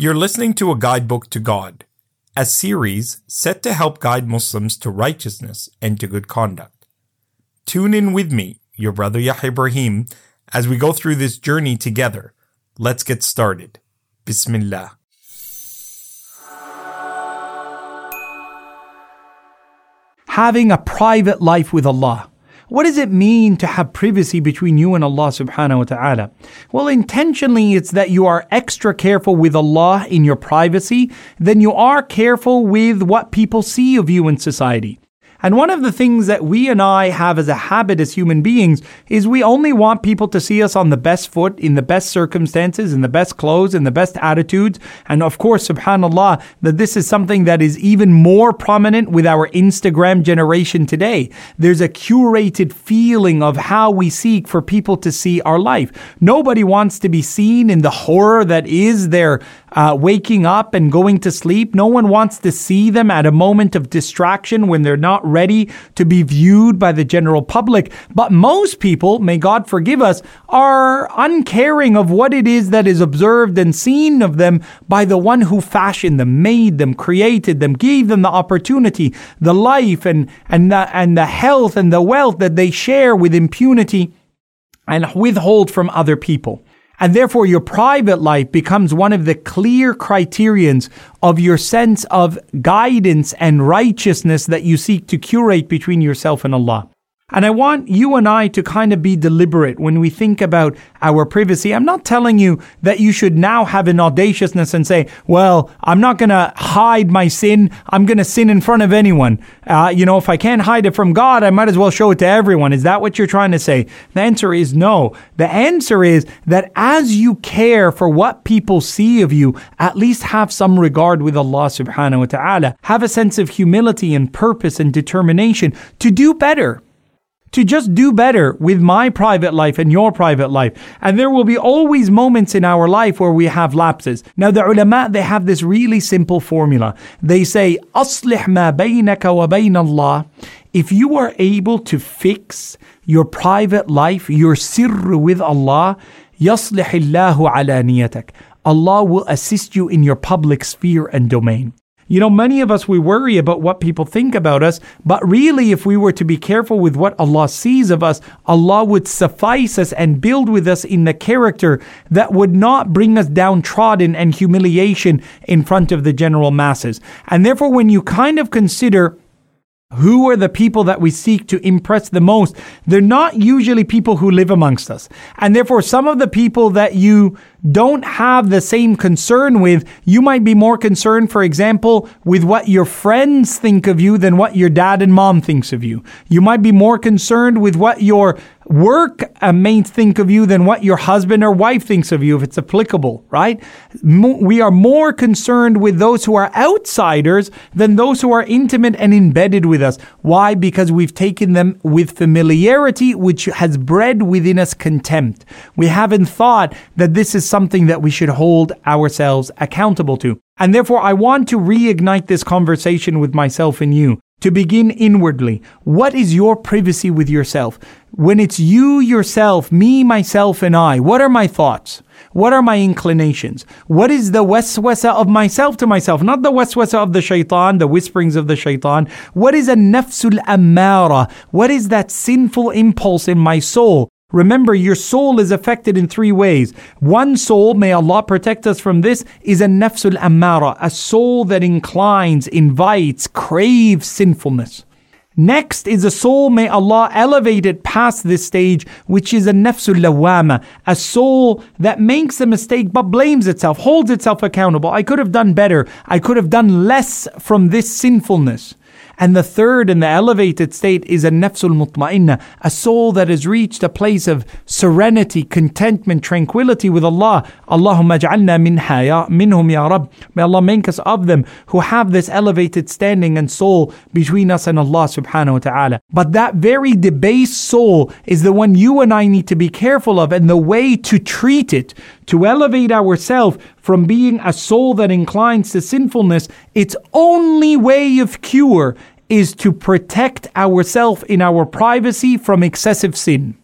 You're listening to a guidebook to God, a series set to help guide Muslims to righteousness and to good conduct. Tune in with me, your brother Yahya Ibrahim, as we go through this journey together. Let's get started. Bismillah. Having a private life with Allah. What does it mean to have privacy between you and Allah subhanahu wa ta'ala? Well, intentionally, it's that you are extra careful with Allah in your privacy than you are careful with what people see of you in society. And one of the things that we and I have as a habit as human beings is we only want people to see us on the best foot, in the best circumstances, in the best clothes, in the best attitudes. And of course, subhanAllah, that this is something that is even more prominent with our Instagram generation today. There's a curated feeling of how we seek for people to see our life. Nobody wants to be seen in the horror that is their uh, waking up and going to sleep. No one wants to see them at a moment of distraction when they're not ready to be viewed by the general public. But most people, may God forgive us, are uncaring of what it is that is observed and seen of them by the one who fashioned them, made them, created them, gave them the opportunity, the life and, and, the, and the health and the wealth that they share with impunity and withhold from other people. And therefore, your private life becomes one of the clear criterions of your sense of guidance and righteousness that you seek to curate between yourself and Allah. And I want you and I to kind of be deliberate when we think about our privacy. I'm not telling you that you should now have an audaciousness and say, well, I'm not going to hide my sin. I'm going to sin in front of anyone. Uh, you know, if I can't hide it from God, I might as well show it to everyone. Is that what you're trying to say? The answer is no. The answer is that as you care for what people see of you, at least have some regard with Allah subhanahu wa ta'ala. Have a sense of humility and purpose and determination to do better to just do better with my private life and your private life. And there will be always moments in our life where we have lapses. Now, the ulama, they have this really simple formula. They say, أصلح ما بينك وبين الله. If you are able to fix your private life, your sirr with Allah, يصلح الله علانيتك. Allah will assist you in your public sphere and domain. You know, many of us, we worry about what people think about us, but really, if we were to be careful with what Allah sees of us, Allah would suffice us and build with us in the character that would not bring us downtrodden and humiliation in front of the general masses. And therefore, when you kind of consider who are the people that we seek to impress the most? They're not usually people who live amongst us. And therefore, some of the people that you don't have the same concern with, you might be more concerned, for example, with what your friends think of you than what your dad and mom thinks of you. You might be more concerned with what your work uh, mates think of you than what your husband or wife thinks of you, if it's applicable, right? We are more concerned with those who are outsiders than those who are intimate and embedded with us. Why? Because we've taken them with familiarity, which has bred within us contempt. We haven't thought that this is something that we should hold ourselves accountable to. And therefore, I want to reignite this conversation with myself and you to begin inwardly. What is your privacy with yourself? When it's you, yourself, me, myself, and I, what are my thoughts? What are my inclinations? What is the waswasa of myself to myself? Not the waswasa of the shaitan, the whisperings of the shaitan. What is a nafsul ammara? What is that sinful impulse in my soul? Remember, your soul is affected in three ways. One soul, may Allah protect us from this, is a nafsul ammara, a soul that inclines, invites, craves sinfulness. Next is a soul, may Allah elevate it past this stage, which is a nafsul lawama, a soul that makes a mistake but blames itself, holds itself accountable. I could have done better. I could have done less from this sinfulness. And the third in the elevated state is a nafsul mutma'inna, a soul that has reached a place of serenity, contentment, tranquility with Allah. Allahumma ja'alna minha ya, minhum ya Rab. May Allah make us of them who have this elevated standing and soul between us and Allah subhanahu wa ta'ala. But that very debased soul is the one you and I need to be careful of and the way to treat it, to elevate ourselves from being a soul that inclines to sinfulness, its only way of cure is to protect ourselves in our privacy from excessive sin.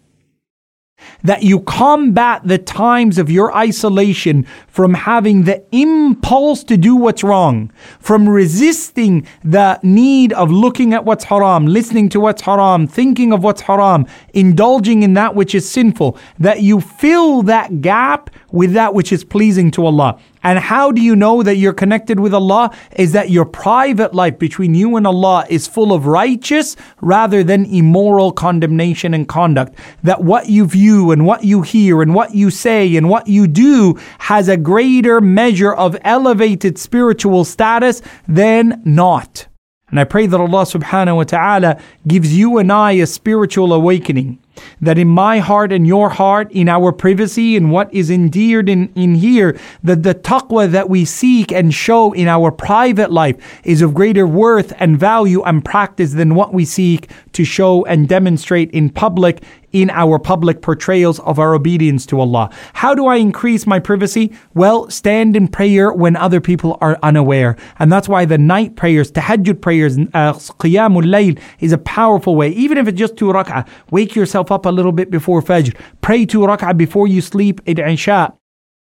That you combat the times of your isolation from having the impulse to do what's wrong, from resisting the need of looking at what's haram, listening to what's haram, thinking of what's haram, indulging in that which is sinful, that you fill that gap with that which is pleasing to Allah. And how do you know that you're connected with Allah? Is that your private life between you and Allah is full of righteous rather than immoral condemnation and conduct. That what you view and what you hear and what you say and what you do has a greater measure of elevated spiritual status than not. And I pray that Allah subhanahu wa ta'ala gives you and I a spiritual awakening that in my heart and your heart, in our privacy and what is endeared in, in here, that the taqwa that we seek and show in our private life is of greater worth and value and practice than what we seek to show and demonstrate in public in our public portrayals of our obedience to Allah. How do I increase my privacy? Well, stand in prayer when other people are unaware. And that's why the night prayers, tahajjud prayers, uh, qiyamul layl is a powerful way. Even if it's just two rak'ah, wake yourself up a little bit before fajr. Pray two rak'ah before you sleep at Isha.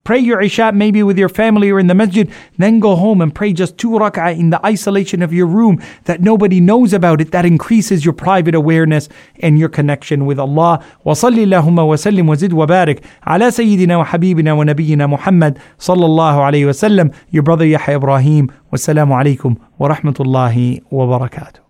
Pray your Isha maybe with your family or in the masjid, then go home and pray just two rak'ah in the isolation of your room that nobody knows about it. That increases your private awareness and your connection with Allah. وصل اللهم وسلم وزد وبارك على سيدنا وحبيبنا ونبينا محمد صلى الله عليه وسلم. Your brother Yahya Ibrahim. Wassalamu alaikum wa rahmatullahi wa barakatuh.